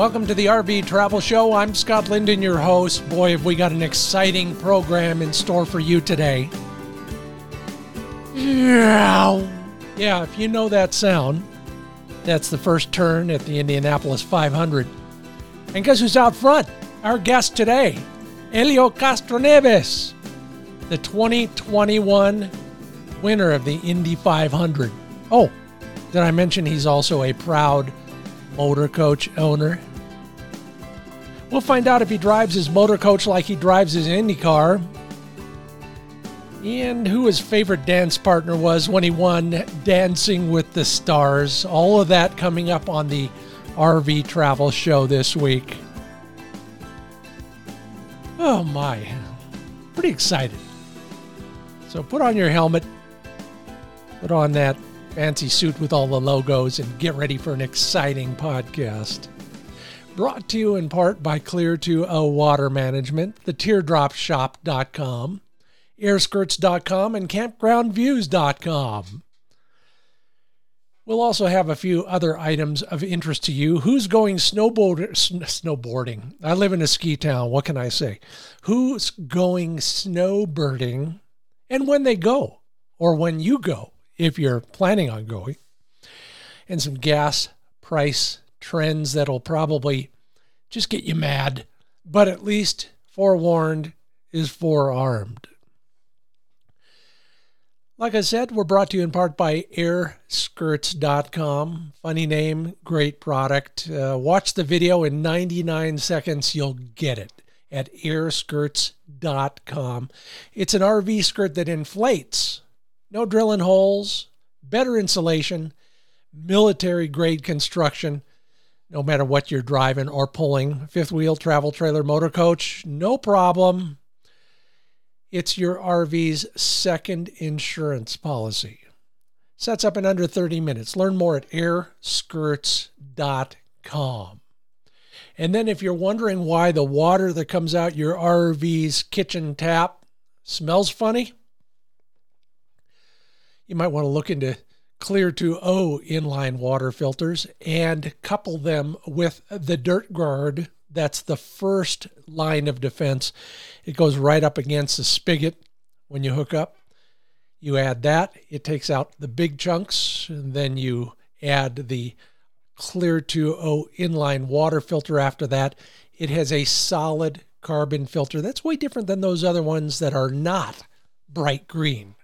Welcome to the RV Travel Show. I'm Scott Linden, your host. Boy, have we got an exciting program in store for you today. Yeah. Yeah, if you know that sound, that's the first turn at the Indianapolis 500. And guess who's out front? Our guest today, Helio Castroneves, the 2021 winner of the Indy 500. Oh, did I mention he's also a proud motor coach owner? We'll find out if he drives his motor coach like he drives his Indy car and who his favorite dance partner was when he won Dancing with the Stars. All of that coming up on the RV Travel Show this week. Oh my, pretty excited. So put on your helmet, put on that fancy suit with all the logos, and get ready for an exciting podcast. Brought to you in part by Clear2O Water Management, the teardropshop.com, airskirts.com, and campgroundviews.com. We'll also have a few other items of interest to you. Who's going snowboard, snowboarding? I live in a ski town. What can I say? Who's going snowbirding and when they go, or when you go, if you're planning on going, and some gas price trends that'll probably just get you mad, but at least forewarned is forearmed. Like I said, we're brought to you in part by airskirts.com. Funny name, great product. Uh, watch the video in 99 seconds, you'll get it at airskirts.com. It's an RV skirt that inflates, no drilling holes, better insulation, military grade construction no matter what you're driving or pulling. Fifth wheel, travel trailer, motor coach, no problem. It's your RV's second insurance policy. Sets up in under 30 minutes. Learn more at airskirts.com. And then, if you're wondering why the water that comes out your RV's kitchen tap smells funny, you might want to look into Clear2O inline water filters and couple them with the Dirt Guard. That's the first line of defense. It goes right up against the spigot when you hook up. You add that, it takes out the big chunks, and then you add the Clear2O inline water filter after that. It has a solid carbon filter. That's way different than those other ones that are not bright green.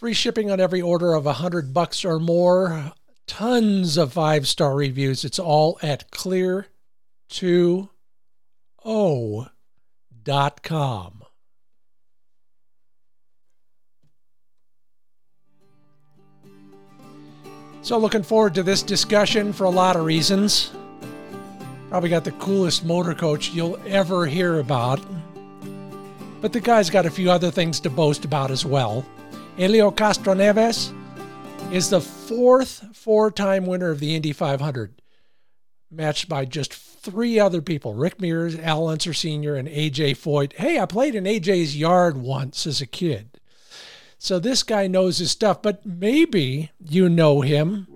Free shipping on every order of a hundred bucks or more. Tons of five star reviews. It's all at clear2o.com. So, looking forward to this discussion for a lot of reasons. Probably got the coolest motor coach you'll ever hear about. But the guy's got a few other things to boast about as well. Helio Castroneves is the fourth four time winner of the Indy 500, matched by just three other people Rick Mears, Al Unser Sr., and AJ Foyt. Hey, I played in AJ's yard once as a kid. So this guy knows his stuff, but maybe you know him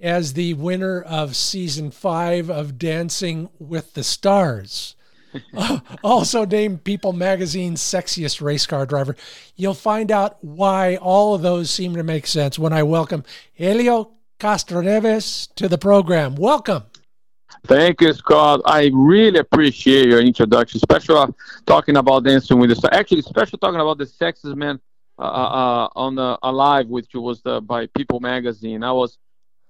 as the winner of season five of Dancing with the Stars. also named People Magazine's sexiest race car driver. You'll find out why all of those seem to make sense when I welcome Helio Castroneves to the program. Welcome. Thank you, Scott. I really appreciate your introduction, especially uh, talking about dancing with the. Actually, especially talking about the sexiest man uh, uh, uh on the Alive, which was the, by People Magazine. I was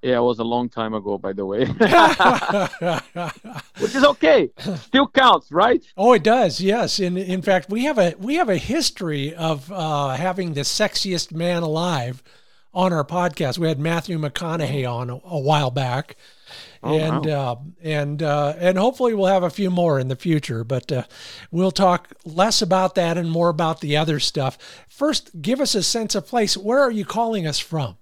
yeah, it was a long time ago, by the way. Which is okay. Still counts, right? Oh, it does. Yes. In in fact, we have a we have a history of uh, having the sexiest man alive on our podcast. We had Matthew McConaughey on a, a while back. Oh, and wow. uh, and uh, and hopefully we'll have a few more in the future. But uh, we'll talk less about that and more about the other stuff. First, give us a sense of place. Where are you calling us from?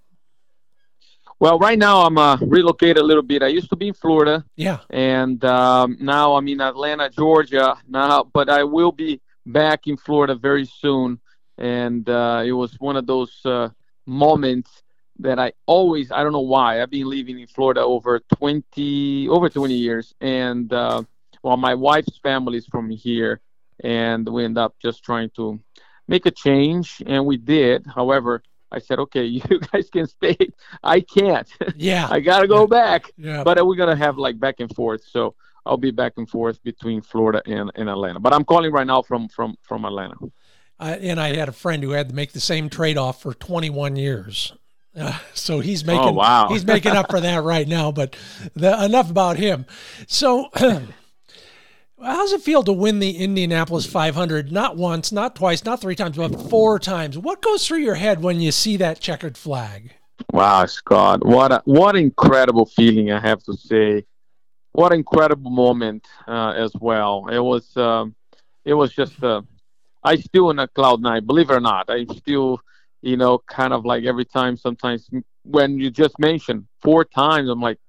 Well, right now I'm uh, relocated a little bit. I used to be in Florida. Yeah. And um, now I'm in Atlanta, Georgia now, but I will be back in Florida very soon. And uh, it was one of those uh, moments that I always I don't know why I've been living in Florida over 20 over 20 years and uh, well my wife's family is from here and we end up just trying to make a change and we did however I said okay you guys can stay. I can't. Yeah. I gotta go back. Yeah. But we're gonna have like back and forth. So I'll be back and forth between Florida and, and Atlanta. But I'm calling right now from from from Atlanta. Uh, and I had a friend who had to make the same trade off for 21 years. Uh, so he's making oh, wow. he's making up for that right now. But the, enough about him. So, how's it feel to win the Indianapolis 500? Not once, not twice, not three times, but four times. What goes through your head when you see that checkered flag? Wow, Scott, what a, what incredible feeling! I have to say, what incredible moment uh, as well. It was um, it was just uh, I still in a cloud nine. Believe it or not, I still you know, kind of like every time sometimes when you just mentioned four times, I'm like,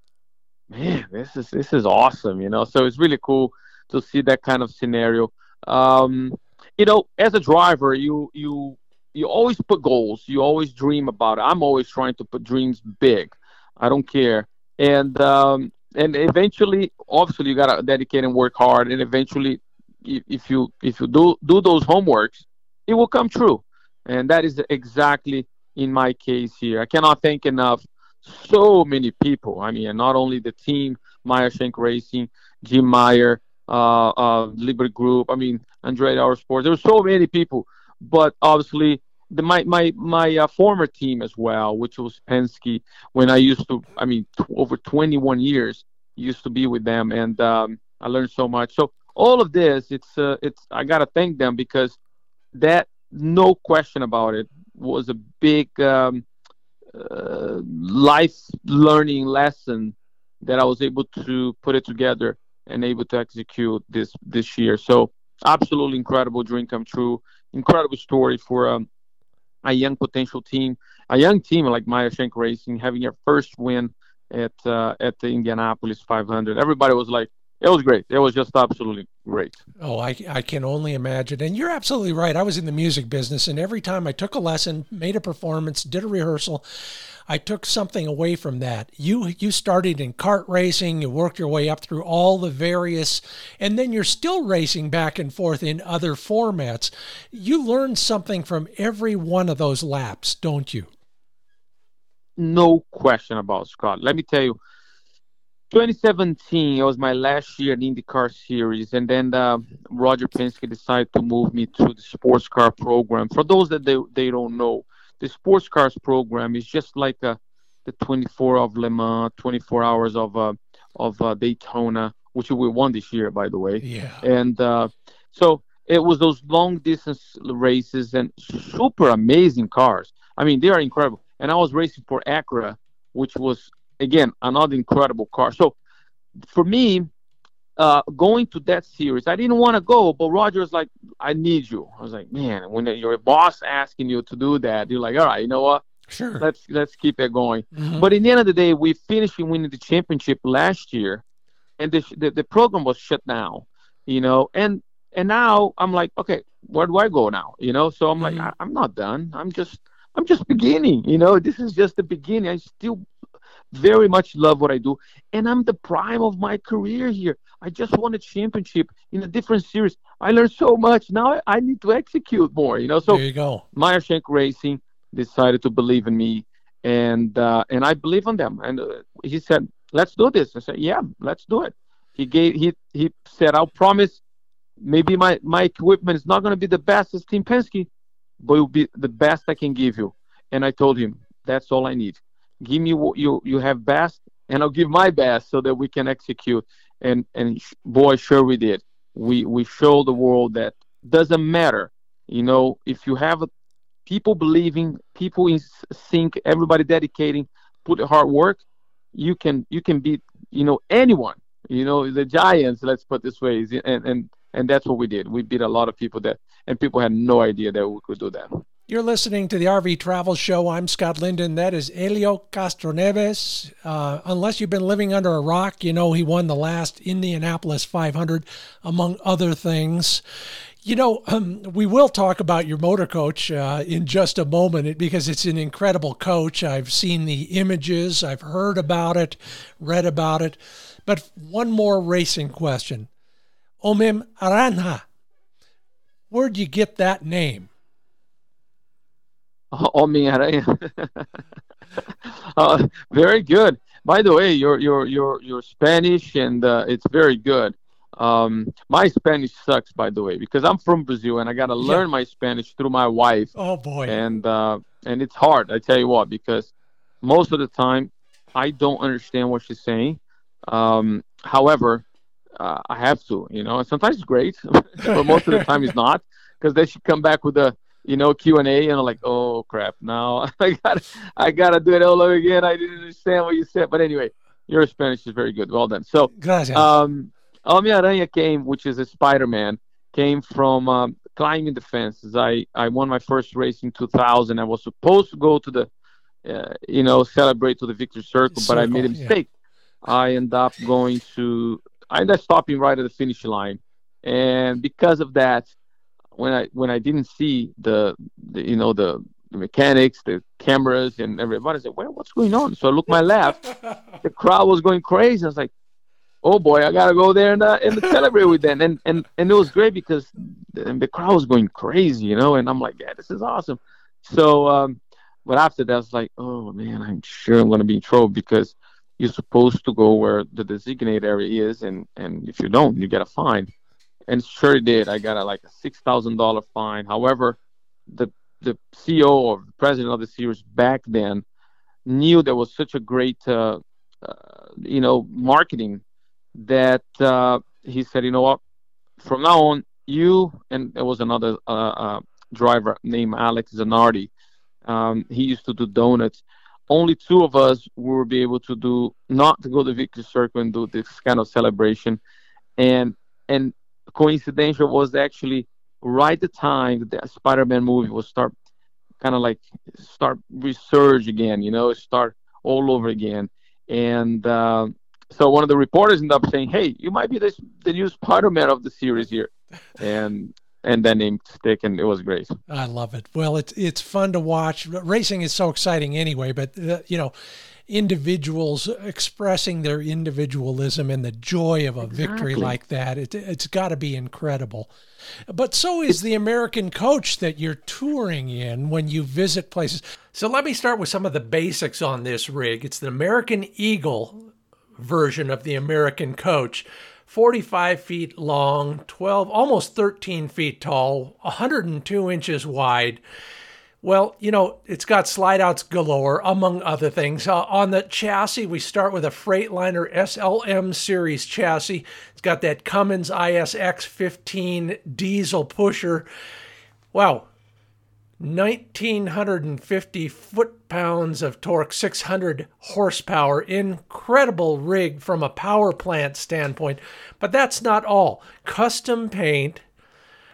man, this is this is awesome, you know. So it's really cool to see that kind of scenario. Um, you know, as a driver, you you you always put goals. You always dream about it. I'm always trying to put dreams big. I don't care. And um, and eventually, obviously, you gotta dedicate and work hard. And eventually, if you if you do do those homeworks, it will come true. And that is exactly in my case here. I cannot thank enough so many people. I mean, not only the team, Meyer Shank Racing, Jim Meyer, uh, uh, Liberty Group. I mean, Andretti Autosports. There were so many people, but obviously the my my my uh, former team as well, which was Penske. When I used to, I mean, t- over 21 years, used to be with them, and um, I learned so much. So all of this, it's uh, it's I gotta thank them because that no question about it, was a big um, uh, life learning lesson that I was able to put it together and able to execute this this year. So absolutely incredible dream come true. Incredible story for um, a young potential team, a young team like Meyer Shank Racing having their first win at uh, at the Indianapolis 500. Everybody was like, it was great. It was just absolutely great. Oh, I, I can only imagine. And you're absolutely right. I was in the music business, and every time I took a lesson, made a performance, did a rehearsal, I took something away from that. You you started in kart racing, you worked your way up through all the various, and then you're still racing back and forth in other formats. You learn something from every one of those laps, don't you? No question about Scott. Let me tell you 2017 it was my last year in the IndyCar series, and then uh, Roger Penske decided to move me to the sports car program. For those that they, they don't know, the sports cars program is just like uh, the 24 of Le Mans, 24 hours of uh, of uh, Daytona, which we won this year, by the way. Yeah. And uh, so it was those long distance races and super amazing cars. I mean, they are incredible. And I was racing for Acura, which was again, another incredible car. So for me, uh, going to that series, I didn't want to go, but Roger's like, I need you. I was like, man, when your boss asking you to do that, you're like, all right, you know what? Sure. Let's let's keep it going. Mhm. But in the end of the day, we finished winning the championship last year, and the, the the program was shut down. You know, and and now I'm like, okay, where do I go now? You know, so I'm like, Mhm. I, I'm not done. I'm just I'm just beginning. You know, this is just the beginning. I still very much love what I do, and I'm the prime of my career here. I just won a championship in a different series. I learned so much. Now I, need to execute more. You know, so there you go. Meyer Shank Racing decided to believe in me, and uh, and I believe in them. And uh, he said, "Let's do this." I said, "Yeah, let's do it." He gave he he said, "I'll promise. Maybe my my equipment is not going to be the best as Team Penske, but it will be the best I can give you." And I told him, "That's all I need. Give me what you you have best, and I'll give my best so that we can execute." And and boy, sure we did. We we show the world that doesn't matter. You know, if you have people believing, people in sync, everybody dedicating, put hard work, you can you can beat you know anyone. You know the giants. Let's put this way, and and and that's what we did. We beat a lot of people that, and people had no idea that we could do that. You're listening to the RV Travel Show. I'm Scott Linden. That is Elio Castroneves. Uh, unless you've been living under a rock, you know he won the last Indianapolis 500, among other things. You know, um, we will talk about your motor coach uh, in just a moment because it's an incredible coach. I've seen the images, I've heard about it, read about it. But one more racing question Omim Aranja, where'd you get that name? Uh, very good. By the way, your your your your Spanish and uh, it's very good. Um, my Spanish sucks, by the way, because I'm from Brazil and I got to learn yeah. my Spanish through my wife. Oh boy! And uh, and it's hard. I tell you what, because most of the time I don't understand what she's saying. Um, however, uh, I have to, you know. Sometimes it's great, but most of the time it's not, because then she come back with a you know Q and A, and I'm like, oh crap, now I got I gotta do it all over again. I didn't understand what you said, but anyway, your Spanish is very good. Well done. So, Gracias. um Homem-Aranha came, which is a Spider-Man, came from um, climbing the fences. I, I won my first race in 2000. I was supposed to go to the, uh, you know, celebrate to the victory circle, circle but I made a mistake. Yeah. I end up going to, I ended up stopping right at the finish line, and because of that, when I when I didn't see the, the you know the, the mechanics, the cameras, and everybody said, "Well, what's going on?" So I looked my left. the crowd was going crazy. I was like, oh boy, I gotta go there and uh, and celebrate with them. And and and it was great because the, the crowd was going crazy, you know. And I'm like, yeah, this is awesome. So, um, but after that, I was like, oh man, I'm sure I'm gonna be in trouble because you're supposed to go where the designated area is, and and if you don't, you get a fine. And sure did. I got a, like a six thousand dollar fine. However, the the CEO or the president of the series back then knew there was such a great uh, uh, you know marketing that uh, he said, you know what, from now on, you and there was another uh, uh, driver named Alex Zanardi. Um, he used to do donuts. Only two of us will be able to do not to go to Victory Circle and do this kind of celebration, and and coincidental was actually right the time that the Spider-Man movie will start, kind of like start resurge again, you know, start all over again, and uh, so one of the reporters ended up saying, "Hey, you might be the, the new Spider-Man of the series here," and and then name stick, and it was great. I love it. Well, it's it's fun to watch. Racing is so exciting anyway, but uh, you know, individuals expressing their individualism and the joy of a exactly. victory like that, it, it's got to be incredible. But so is the American coach that you're touring in when you visit places. So let me start with some of the basics on this rig. It's the American Eagle version of the American coach. 45 feet long, 12, almost 13 feet tall, 102 inches wide. Well, you know, it's got slide outs galore, among other things. Uh, on the chassis, we start with a Freightliner SLM series chassis. It's got that Cummins ISX 15 diesel pusher. Wow, 1950 foot pounds of torque, 600 horsepower. Incredible rig from a power plant standpoint. But that's not all. Custom paint,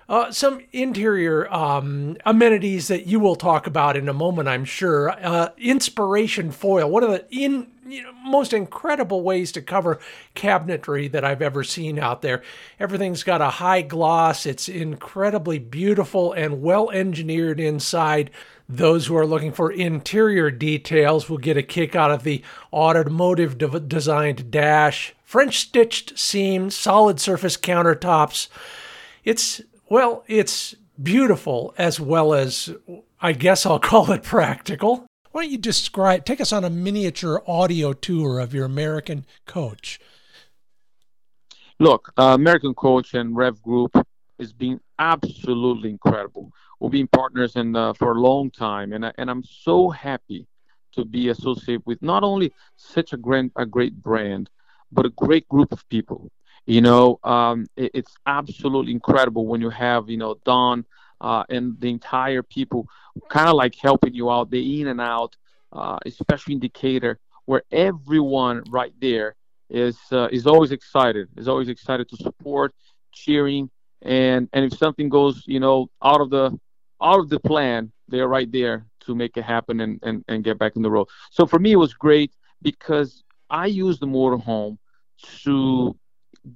uh, some interior um, amenities that you will talk about in a moment, I'm sure. Uh, inspiration foil, one of the in, you know, most incredible ways to cover cabinetry that I've ever seen out there. Everything's got a high gloss, it's incredibly beautiful and well engineered inside. Those who are looking for interior details will get a kick out of the automotive de- designed dash, French stitched seams, solid surface countertops. It's well, it's beautiful as well as, I guess I'll call it practical. Why don't you describe, take us on a miniature audio tour of your American coach? Look, uh, American Coach and Rev Group has been absolutely incredible. We've been partners in, uh, for a long time, and, I, and I'm so happy to be associated with not only such a, grand, a great brand, but a great group of people. You know, um, it, it's absolutely incredible when you have, you know, Don uh, and the entire people kind of like helping you out, the in and out, uh, especially in Decatur, where everyone right there is uh, is always excited, is always excited to support, cheering, and and if something goes, you know, out of the out of the plan, they're right there to make it happen and, and, and get back in the road. So for me, it was great because I use the motorhome to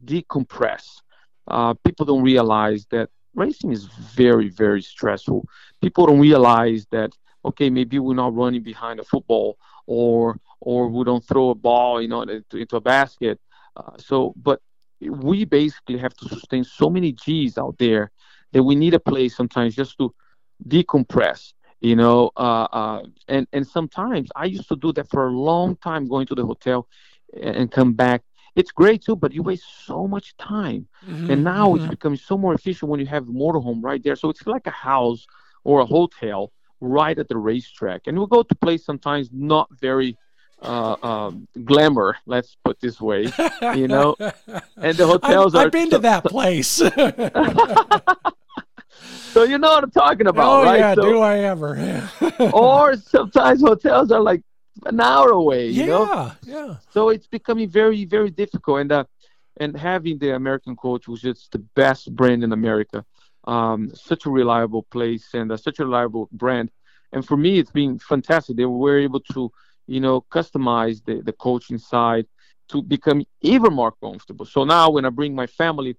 decompress. Uh, people don't realize that racing is very very stressful. People don't realize that okay, maybe we're not running behind a football or or we don't throw a ball, you know, into, into a basket. Uh, so, but we basically have to sustain so many G's out there that we need a place sometimes just to decompress you know uh, uh, and and sometimes i used to do that for a long time going to the hotel and come back it's great too but you waste so much time mm-hmm, and now mm-hmm. it's becoming so more efficient when you have the motorhome right there so it's like a house or a hotel right at the racetrack and we'll go to place sometimes not very uh, um, glamour, let's put this way, you know. And the hotels I've, are. I've been to that place. so you know what I'm talking about, oh, right? yeah, so, do I ever? or sometimes hotels are like an hour away, you yeah, know. Yeah, So it's becoming very, very difficult, and uh, and having the American coach, which is the best brand in America, um, such a reliable place and uh, such a reliable brand, and for me, it's been fantastic. They were able to, you know, customize the the coaching side to become even more comfortable. So now when I bring my family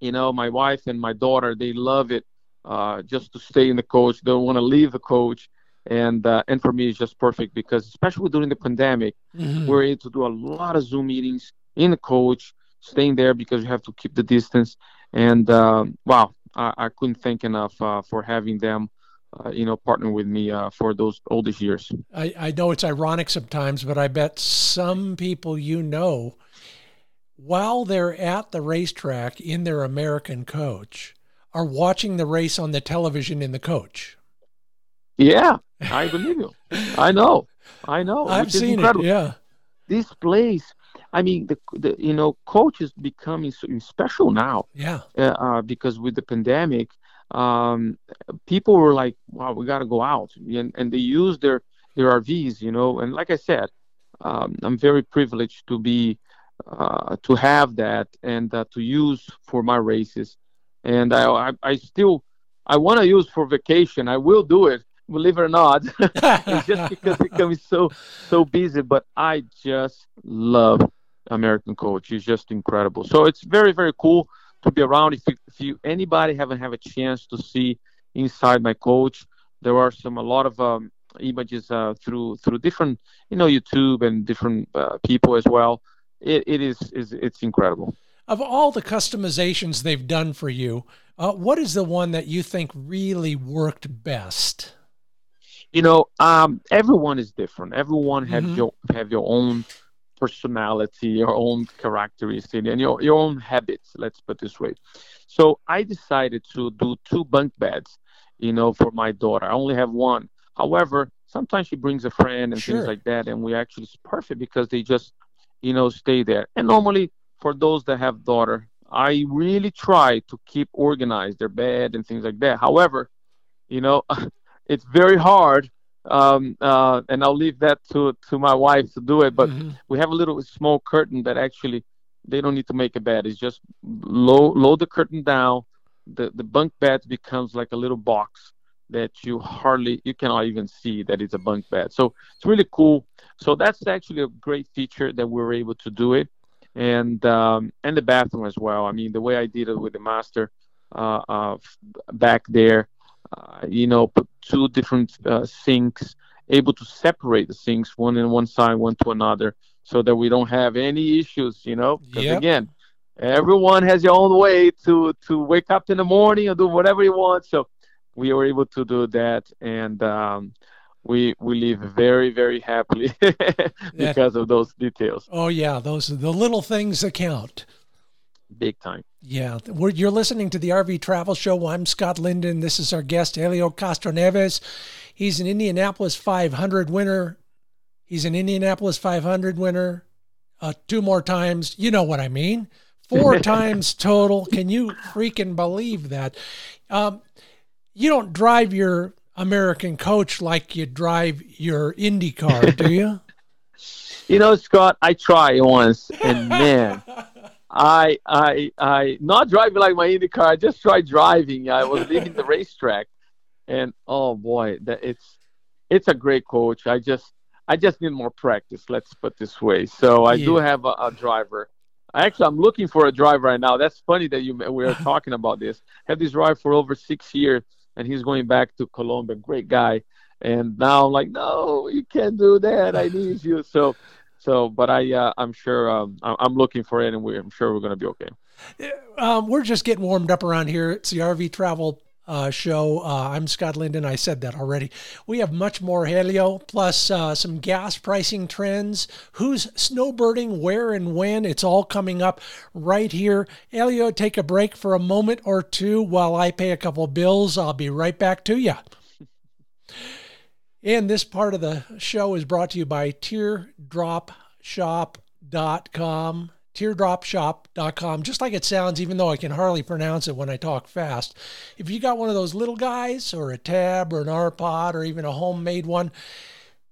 you know, my wife and my daughter, they love it uh, just to stay in the coach. They don't want to leave the coach. And uh, and for me, it's just perfect because especially during the pandemic, mm-hmm. we're able to do a lot of Zoom meetings in the coach, staying there because you have to keep the distance. And um, wow, I, I, couldn't thank enough uh, for having them, uh, you know, partner with me uh, for those oldest years. I, I know it's ironic sometimes, but I bet some people you know while they're at the racetrack in their American coach, are watching the race on the television in the coach. Yeah, I believe you. I know. I know. I've seen incredible. it. Yeah. This place, I mean, the, the you know, coach is becoming so special now. Yeah. Uh, uh, because with the pandemic, um, people were like, "Wow, we got to go out," and, and they use their their RVs, you know. And like I said, um, I'm very privileged to be uh, to have that and uh, to use for my races. And I, I, I still, I want to use for vacation. I will do it, believe it or not. it's just because it can be so, so busy. But I just love American Coach. It's just incredible. So it's very, very cool to be around. If you, if you anybody haven't have a chance to see inside my coach, there are some a lot of um, images uh, through through different you know YouTube and different uh, people as well it, it is, is it's incredible. Of all the customizations they've done for you, uh, what is the one that you think really worked best? You know, um, everyone is different. Everyone have mm-hmm. your have your own personality, your own characteristics, and your your own habits. Let's put this way. So I decided to do two bunk beds. You know, for my daughter. I only have one. However, sometimes she brings a friend and sure. things like that, and we actually it's perfect because they just you know, stay there. And normally, for those that have daughter, I really try to keep organized their bed and things like that. However, you know, it's very hard, um, uh, and I'll leave that to to my wife to do it. But mm-hmm. we have a little small curtain that actually they don't need to make a bed. It's just low load the curtain down. The the bunk bed becomes like a little box that you hardly you cannot even see that it's a bunk bed. So it's really cool. So that's actually a great feature that we were able to do it, and um, and the bathroom as well. I mean the way I did it with the master uh, uh, back there, you know, put two different uh, sinks, able to separate the sinks one in one side, one to another, so that we don't have any issues. You know, because yep. again. Everyone has your own way to to wake up in the morning or do whatever you want. So we were able to do that, and um, we we live very very happily because yeah. of those details. Oh yeah, those are the little things that count. Big time. Yeah, We're, you're listening to the RV Travel Show. I'm Scott Linden. This is our guest, Elio Castroneves. He's an Indianapolis 500 winner. He's an Indianapolis 500 winner. Uh, two more times. You know what I mean. Four times total. Can you freaking believe that? Um, you don't drive your American coach like you drive your Indy car, do you? you know, Scott, I tried once, and man, I I I not driving like my Indy car. I just tried driving. I was leaving the racetrack, and oh boy, that it's it's a great coach. I just I just need more practice. Let's put this way. So I yeah. do have a, a driver Actually, I'm looking for a driver right now. That's funny that you we are talking about this. Had this driver for over six years, and he's going back to Colombia. Great guy. And now I'm like, no, you can't do that. I need you. So, so, but I, uh, I'm sure, um, I'm looking for it, and we, I'm sure we're going to be okay. Um, we're just getting warmed up around here. It's the RV Travel uh, show. Uh, I'm Scott Linden. I said that already. We have much more Helio, plus uh, some gas pricing trends, who's snowbirding, where and when. It's all coming up right here. Helio, take a break for a moment or two while I pay a couple bills. I'll be right back to you. And this part of the show is brought to you by teardropshop.com teardropshop.com, just like it sounds, even though I can hardly pronounce it when I talk fast. If you got one of those little guys, or a tab, or an R pod, or even a homemade one,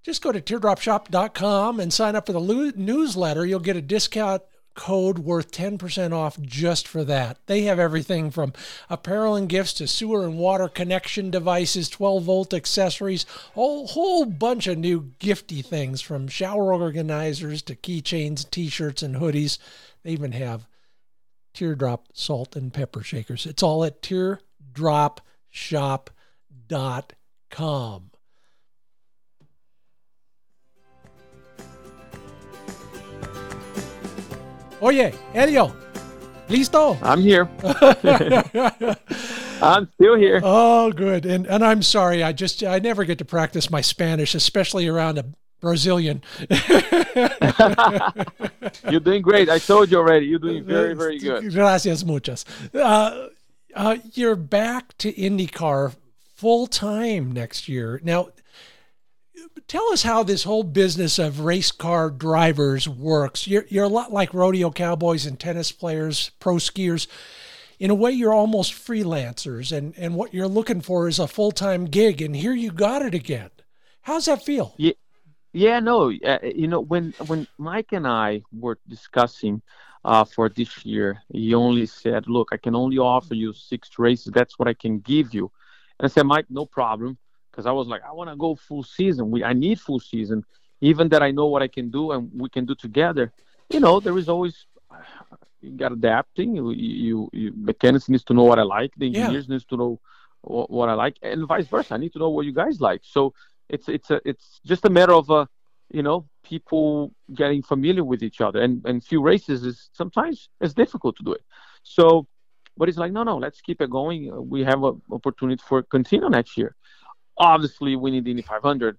just go to teardropshop.com and sign up for the newsletter. You'll get a discount code worth 10% off just for that. They have everything from apparel and gifts to sewer and water connection devices, 12 volt accessories, a whole, whole bunch of new gifty things from shower organizers to keychains, t shirts, and hoodies. They even have teardrop salt and pepper shakers. It's all at teardropshop.com. Oye, Elio, listo? I'm here. I'm still here. Oh, good. And and I'm sorry. I just I never get to practice my Spanish, especially around a Brazilian. You're doing great. I told you already. You're doing very, very good. Gracias muchas. Uh, uh, you're back to IndyCar full time next year. Now, tell us how this whole business of race car drivers works. You're, you're a lot like rodeo cowboys and tennis players, pro skiers. In a way, you're almost freelancers, and, and what you're looking for is a full time gig. And here you got it again. How's that feel? Yeah, yeah, no, uh, you know when when Mike and I were discussing uh, for this year, he only said, "Look, I can only offer you six races. That's what I can give you." And I said, "Mike, no problem because I was like, I want to go full season. We I need full season, even that I know what I can do and we can do together. You know, there is always you got adapting. You, you, you mechanics needs to know what I like. The engineers yeah. needs to know what, what, I like, and vice versa. I need to know what you guys like. So it's it's a it's just a matter of uh, you know people getting familiar with each other. And and few races is sometimes it's difficult to do it. So, but it's like no no, let's keep it going. We have an opportunity for continue next year obviously winning the Indy 500,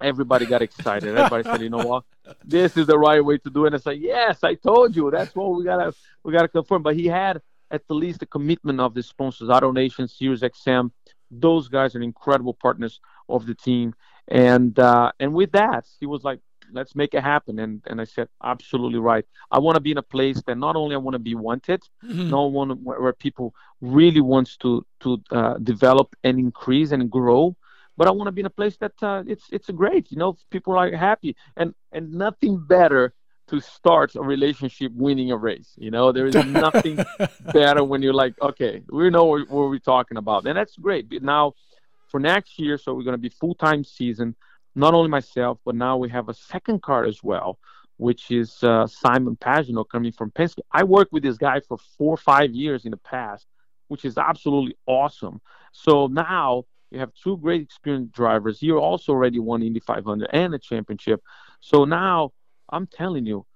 everybody got excited. Everybody said, you know what, this is the right way to do it. And I said, yes, I told you. That's what we gotta we gotta confirm. But he had at the least the commitment of the sponsors, AutoNation, Sirius XM. Those guys are incredible partners of the team. And uh, and with that, he was like, let's make it happen. And and I said, absolutely right. I want to be in a place that not only I want to be wanted, mm-hmm. not one where people really wants to to uh, develop and increase and grow, but I want to be in a place that uh, it's it's great. You know, people are happy, and and nothing better to start a relationship winning a race. You know, there is nothing better when you're like, okay, we know what, what we're talking about, and that's great. But now, for next year, so we're going to be full time season not only myself, but now we have a second car as well, which is uh, Simon Pagenaud coming from Penske. I worked with this guy for four or five years in the past, which is absolutely awesome. So now you have two great experienced drivers. He also already won Indy 500 and a championship. So now I'm telling you,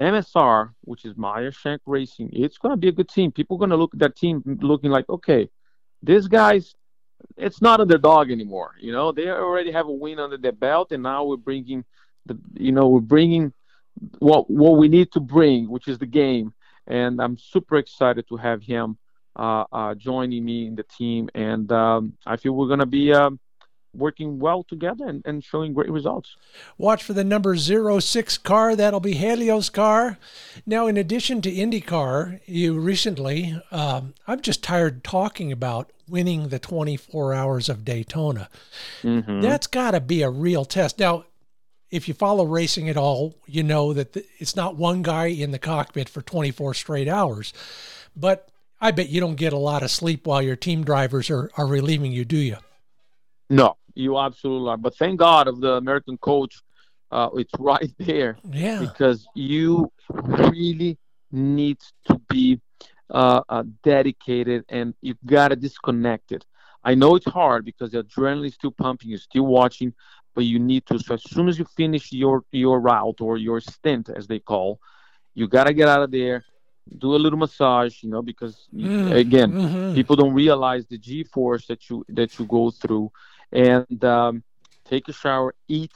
MSR, which is Meyer Shank Racing, it's going to be a good team. People are going to look at that team looking like, okay, this guy's it's not underdog anymore. You know, they already have a win under their belt, and now we're bringing the, you know, we're bringing what what we need to bring, which is the game. And I'm super excited to have him uh, uh, joining me in the team, and um, I feel we're gonna be. Um, working well together and, and showing great results. Watch for the number 06 car. That'll be Helio's car. Now, in addition to IndyCar, you recently, um, I'm just tired talking about winning the 24 hours of Daytona. Mm-hmm. That's got to be a real test. Now, if you follow racing at all, you know that the, it's not one guy in the cockpit for 24 straight hours. But I bet you don't get a lot of sleep while your team drivers are, are relieving you, do you? No, you absolutely are. But thank God of the American coach. Uh, it's right there. Yeah. Because you really need to be uh, uh, dedicated and you've got to disconnect it. I know it's hard because the adrenaline is still pumping, you're still watching, but you need to. So as soon as you finish your your route or your stint, as they call, you got to get out of there, do a little massage, you know, because mm. again, mm-hmm. people don't realize the G force that you that you go through, and um, take a shower, eat,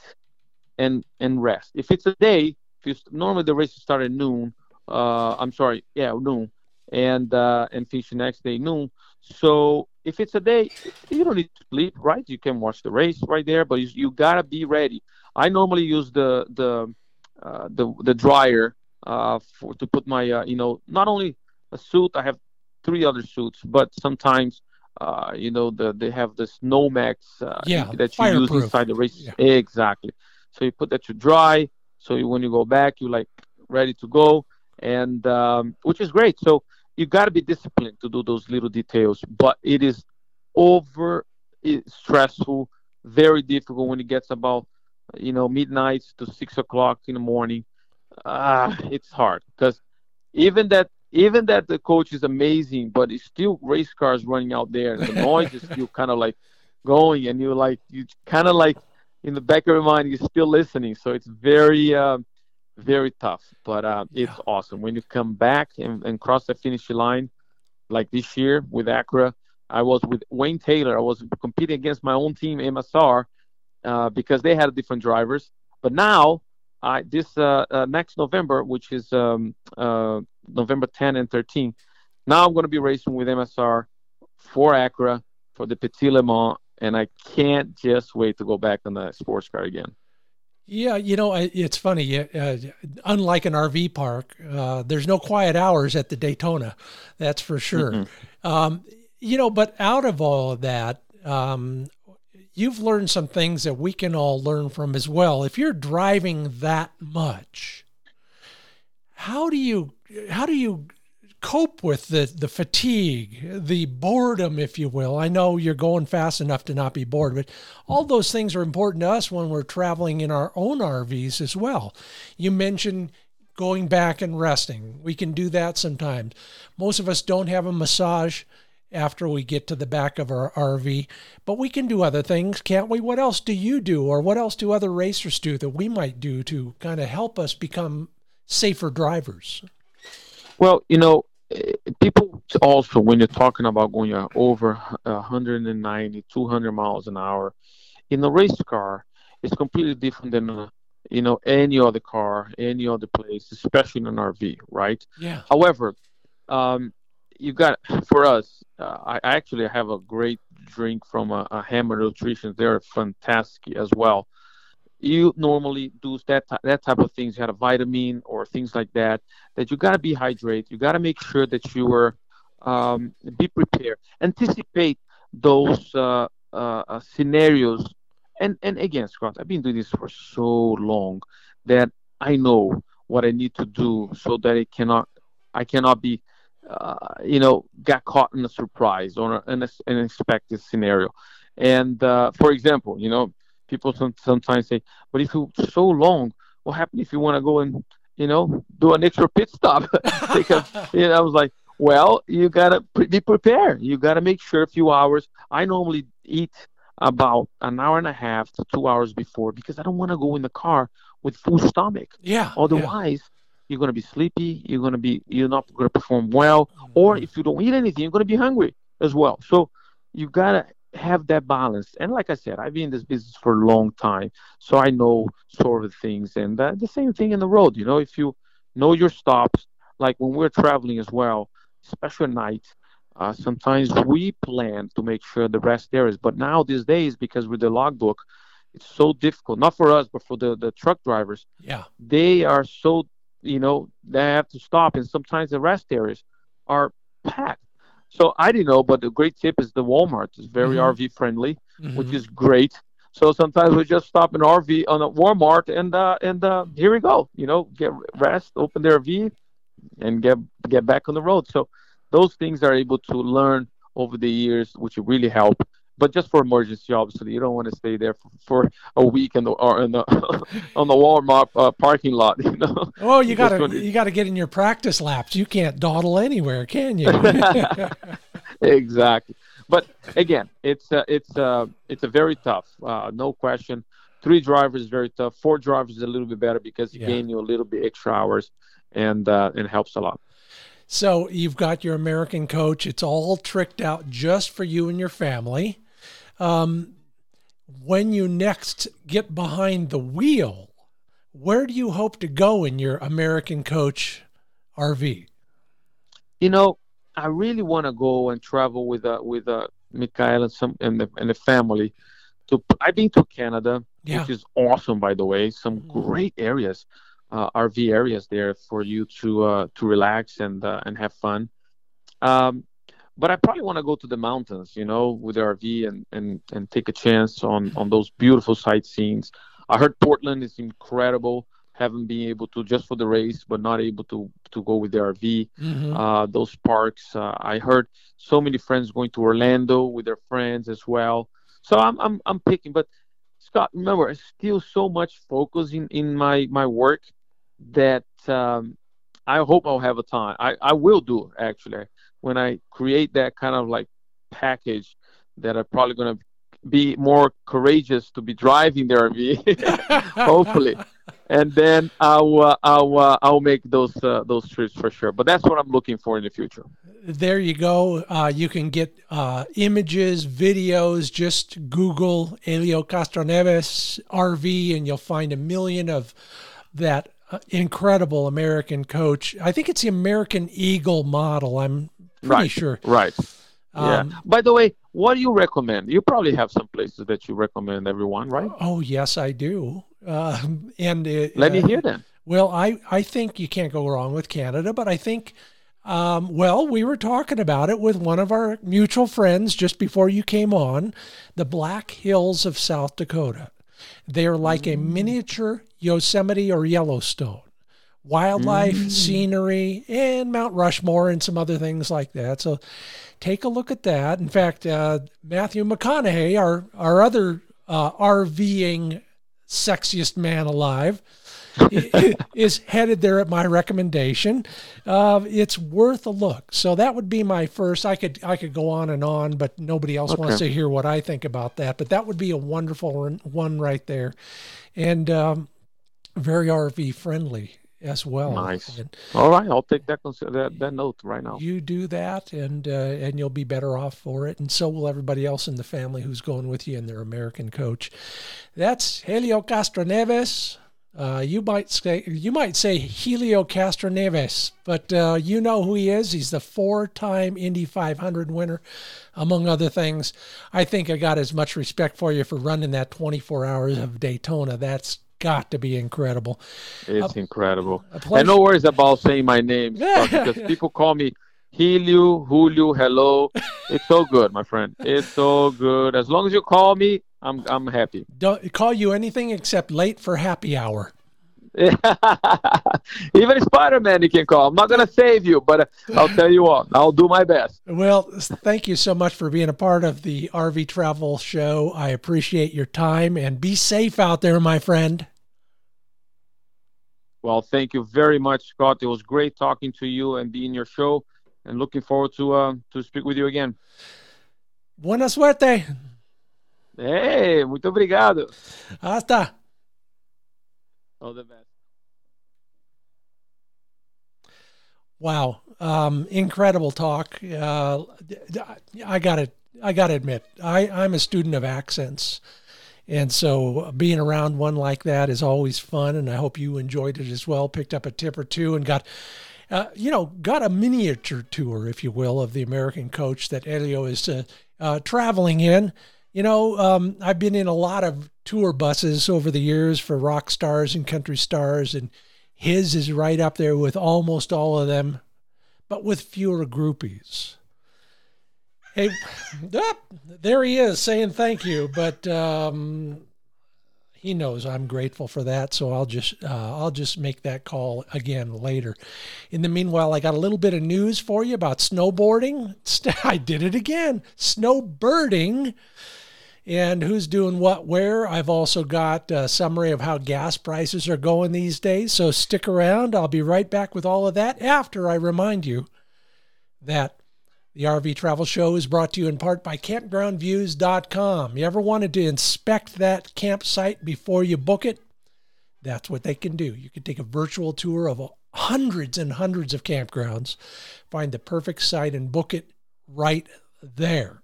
and and rest. If it's a day, if you normally the race start at noon. Uh, I'm sorry, yeah, noon, and uh, and finish the next day noon. So if it's a day, you don't need to sleep, right? You can watch the race right there, but you, you gotta be ready. I normally use the the uh, the the dryer uh, for to put my uh, you know not only a suit. I have three other suits, but sometimes uh, you know the they have the Nomex uh, yeah, that you use inside the race. Yeah. Exactly. So you put that to dry. So you, when you go back, you're like ready to go, and um, which is great. So you got to be disciplined to do those little details, but it is over stressful, very difficult when it gets about you know midnight to six o'clock in the morning uh, it's hard because even that even that the coach is amazing, but it's still race cars running out there. And the noise is still kind of like going, and you're like you kind of like in the back of your mind you're still listening. So it's very uh, very tough, but uh, it's yeah. awesome when you come back and, and cross the finish line. Like this year with Acura, I was with Wayne Taylor. I was competing against my own team, MSR, uh, because they had different drivers. But now I this uh, uh, next November, which is um, uh, November 10 and 13. Now I'm going to be racing with MSR for Acura for the Petit Le Mans, and I can't just wait to go back on the sports car again. Yeah, you know, it's funny. Uh, unlike an RV park, uh, there's no quiet hours at the Daytona. That's for sure. Mm-hmm. Um, you know, but out of all of that, um, you've learned some things that we can all learn from as well. If you're driving that much, how do you how do you cope with the the fatigue, the boredom, if you will? I know you're going fast enough to not be bored, but all those things are important to us when we're traveling in our own RVs as well. You mentioned going back and resting. We can do that sometimes. Most of us don't have a massage after we get to the back of our RV. But we can do other things, can't we? What else do you do, or what else do other racers do that we might do to kind of help us become safer drivers? Well, you know, people also, when you're talking about going over 190, 200 miles an hour in a race car, it's completely different than a, you know any other car, any other place, especially in an RV, right? Yeah. However, um, you got for us. Uh, I actually have a great drink from a, a Hammer Nutrition. They're fantastic as well. You normally do that that type of things. You had a vitamin or things like that. That you gotta be hydrated. You gotta make sure that you are um, be prepared. Anticipate those uh, uh, uh, scenarios. And and again, Scott, I've been doing this for so long that I know what I need to do so that it cannot I cannot be uh, you know, got caught in a surprise or an, unexpected scenario. And uh, for example, you know, people sometimes say, "But if it's so long, what happens if you want to go and you know do an extra pit stop?" because you know, I was like, "Well, you gotta be prepared. You gotta make sure a few hours. I normally eat about an hour and a half to two hours before because I don't want to go in the car with full stomach. Yeah. Otherwise, yeah you're going to be sleepy you're going to be you're not going to perform well or if you don't eat anything you're going to be hungry as well. So you got to have that balance. And like i said i've been in this business for a long time so i know sort of things and uh, the same thing in the road you know if you know your stops like when we're traveling as well especially at night uh, sometimes we plan to make sure the rest areas. but now these days because with the logbook it's so difficult not for us but for the, the truck drivers yeah. they are so you know, they have to stop, and sometimes the rest areas are packed. So I didn't know, but the great tip is the Walmart is very mm-hmm. RV friendly, mm-hmm. which is great. So sometimes we just stop an RV on a Walmart, and uh, and uh, here we go. You know, get rest, open the RV, and get get back on the road. So those things are able to learn over the years, which really help but just for emergency, obviously, you don't want to stay there for, for a week in the or in the on the Walmart uh, parking lot. You know. Oh, you got to you got to get in your practice laps. You can't dawdle anywhere, can you? exactly. But again, it's uh, it's uh, it's a very tough, uh, no question. Three drivers is very tough. Four drivers is a little bit better because you yeah. gain you a little bit extra hours, and uh, it helps a lot. So you've got your American coach. It's all tricked out just for you and your family. Um, when you next get behind the wheel, where do you hope to go in your American coach RV? You know, I really want to go and travel with uh, with uh, Mikaella and some and the, and the family. To I've been to Canada, yeah. which is awesome, by the way. Some mm-hmm. great areas uh, RV areas there for you to uh, to relax and uh, and have fun. Um, but I probably want to go to the mountains, you know, with the RV and and and take a chance on on those beautiful sightseeing. I heard Portland is incredible. Haven't been able to just for the race, but not able to to go with the RV. Mm-hmm. Uh, those parks. Uh, I heard so many friends going to Orlando with their friends as well. So I'm I'm I'm picking, but Scott, remember, I still so much focus in in my my work that um, I hope I'll have a time. I, I will do actually when I create that kind of like package that I'm probably going to be more courageous to be driving the RV, hopefully, and then I'll uh, I'll uh, I'll make those uh, those trips for sure. But that's what I'm looking for in the future. There you go. Uh, you can get uh, images, videos. Just Google Helio Castroneves RV, and you'll find a million of that uh, incredible American coach. I think it's the American Eagle model. I'm pretty right. sure. Right. Um, yeah. By the way, what do you recommend? You probably have some places that you recommend everyone, right? Oh yes, I do. Uh, and it, let me uh, hear them. Well, I I think you can't go wrong with Canada, but I think. Um, well, we were talking about it with one of our mutual friends just before you came on, the Black Hills of South Dakota. They're like a mm. miniature Yosemite or Yellowstone. Wildlife, mm. scenery, and Mount Rushmore, and some other things like that. So take a look at that. In fact, uh, Matthew McConaughey, our, our other uh, RVing sexiest man alive, is headed there at my recommendation. Uh, it's worth a look. So that would be my first. I could I could go on and on, but nobody else okay. wants to hear what I think about that. But that would be a wonderful one right there, and um, very RV friendly as well. Nice. And All right, I'll take that, that that note right now. You do that, and uh, and you'll be better off for it, and so will everybody else in the family who's going with you and their American coach. That's Helio Castroneves. Uh, you might say you might say Helio Castroneves, but uh, you know who he is. He's the four-time Indy 500 winner, among other things. I think I got as much respect for you for running that 24 hours of Daytona. That's got to be incredible. It's uh, incredible. And no worries about saying my name because people call me Helio, Julio, hello. It's so good, my friend. It's so good. As long as you call me, I'm I'm happy. Don't call you anything except late for happy hour. Even Spider-Man, you can call. I'm not gonna save you, but I'll tell you what, I'll do my best. Well, thank you so much for being a part of the RV Travel Show. I appreciate your time and be safe out there, my friend. Well, thank you very much, Scott. It was great talking to you and being your show, and looking forward to uh, to speak with you again. Buena suerte. Hey, muito obrigado. Hasta. All the best. Wow, um, incredible talk. Uh, I got to I got to admit, I I'm a student of accents, and so being around one like that is always fun. And I hope you enjoyed it as well. Picked up a tip or two and got. Uh, you know, got a miniature tour, if you will, of the American coach that Elio is uh, uh traveling in. You know, um, I've been in a lot of tour buses over the years for rock stars and country stars, and his is right up there with almost all of them, but with fewer groupies. Hey, ah, there he is saying thank you, but um, he knows I'm grateful for that, so I'll just uh, I'll just make that call again later. In the meanwhile, I got a little bit of news for you about snowboarding. I did it again, snowbirding. and who's doing what where. I've also got a summary of how gas prices are going these days. So stick around. I'll be right back with all of that after I remind you that the RV Travel Show is brought to you in part by campgroundviews.com. You ever wanted to inspect that campsite before you book it? That's what they can do. You can take a virtual tour of hundreds and hundreds of campgrounds, find the perfect site, and book it right there.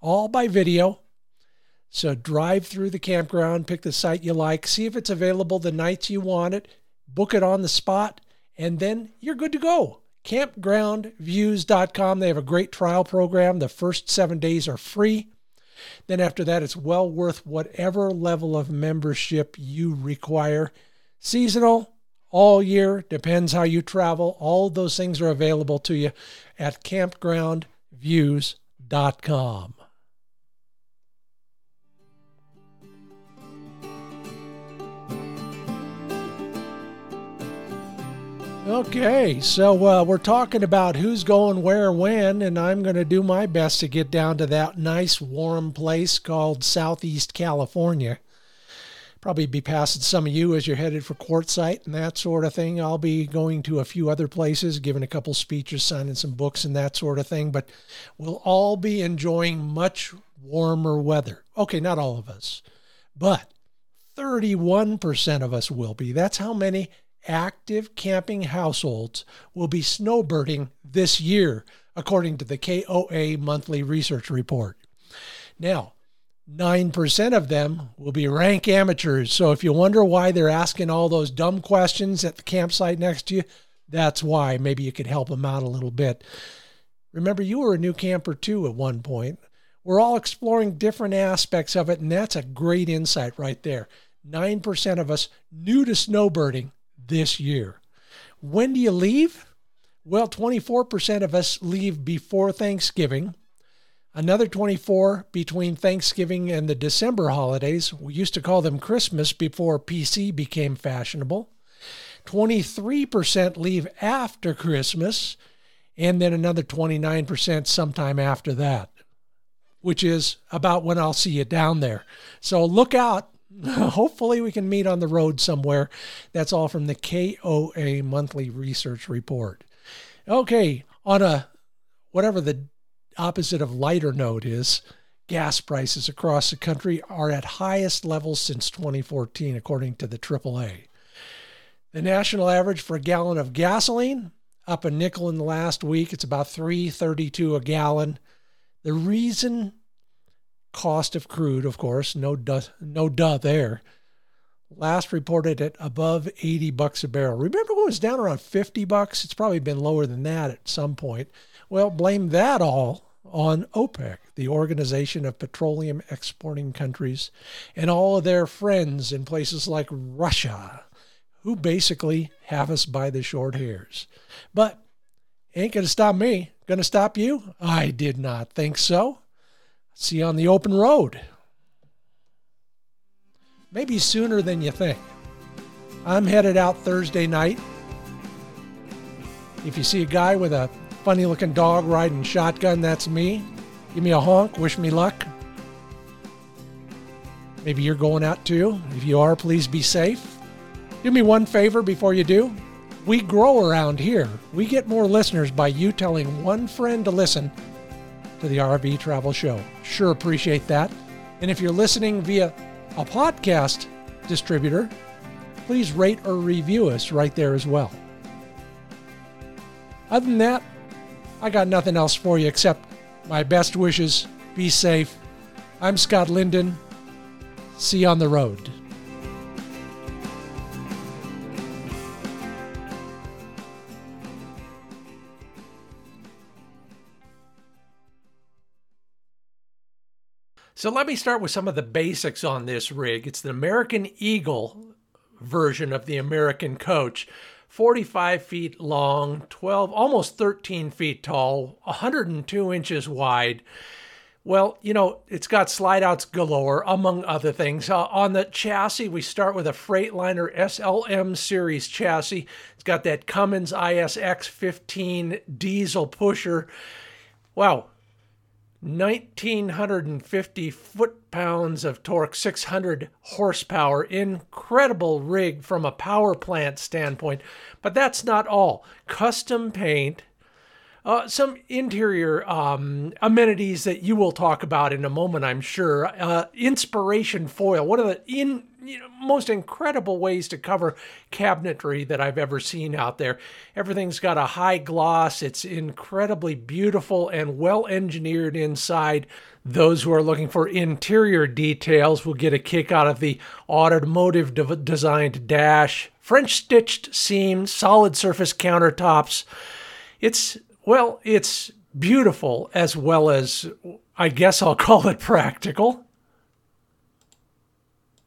All by video. So drive through the campground, pick the site you like, see if it's available the nights you want it, book it on the spot, and then you're good to go campgroundviews.com. They have a great trial program. The first seven days are free. Then, after that, it's well worth whatever level of membership you require. Seasonal, all year, depends how you travel. All those things are available to you at campgroundviews.com. Okay, so uh, we're talking about who's going where when, and I'm going to do my best to get down to that nice warm place called Southeast California. Probably be passing some of you as you're headed for quartzsite and that sort of thing. I'll be going to a few other places, giving a couple speeches, signing some books, and that sort of thing, but we'll all be enjoying much warmer weather. Okay, not all of us, but 31% of us will be. That's how many active camping households will be snowbirding this year, according to the KOA monthly research report. Now, 9% of them will be rank amateurs. So if you wonder why they're asking all those dumb questions at the campsite next to you, that's why. Maybe you could help them out a little bit. Remember, you were a new camper too at one point. We're all exploring different aspects of it, and that's a great insight right there. 9% of us new to snowbirding this year. When do you leave? Well, 24% of us leave before Thanksgiving. Another 24 between Thanksgiving and the December holidays. We used to call them Christmas before PC became fashionable. 23% leave after Christmas, and then another 29% sometime after that, which is about when I'll see you down there. So look out hopefully we can meet on the road somewhere. That's all from the KOA monthly research report. Okay, on a whatever the opposite of lighter note is, gas prices across the country are at highest levels since 2014 according to the AAA. The national average for a gallon of gasoline up a nickel in the last week. It's about 3.32 a gallon. The reason cost of crude, of course, no duh, no duh there. Last reported at above 80 bucks a barrel. Remember when it was down around 50 bucks? It's probably been lower than that at some point. Well, blame that all on OPEC, the Organization of Petroleum Exporting Countries, and all of their friends in places like Russia, who basically have us by the short hairs. But ain't going to stop me. Going to stop you? I did not think so. See you on the open road. Maybe sooner than you think. I'm headed out Thursday night. If you see a guy with a funny looking dog riding shotgun, that's me. Give me a honk, wish me luck. Maybe you're going out too. If you are, please be safe. Do me one favor before you do. We grow around here. We get more listeners by you telling one friend to listen to the RV Travel Show. Sure appreciate that. And if you're listening via a podcast distributor, please rate or review us right there as well. Other than that, I got nothing else for you except my best wishes. Be safe. I'm Scott Linden. See you on the road. So let me start with some of the basics on this rig. It's the American Eagle version of the American Coach. 45 feet long, 12, almost 13 feet tall, 102 inches wide. Well, you know, it's got slide outs galore, among other things. Uh, on the chassis, we start with a Freightliner SLM series chassis. It's got that Cummins ISX 15 diesel pusher. Wow, 1950 foot pounds of torque, 600 horsepower. Incredible rig from a power plant standpoint. But that's not all. Custom paint, uh, some interior um, amenities that you will talk about in a moment, I'm sure. Uh, inspiration foil, one of the in, you know, most incredible ways to cover cabinetry that I've ever seen out there. Everything's got a high gloss, it's incredibly beautiful and well engineered inside. Those who are looking for interior details will get a kick out of the automotive de- designed dash, French stitched seams, solid surface countertops. It's well, it's beautiful as well as I guess I'll call it practical.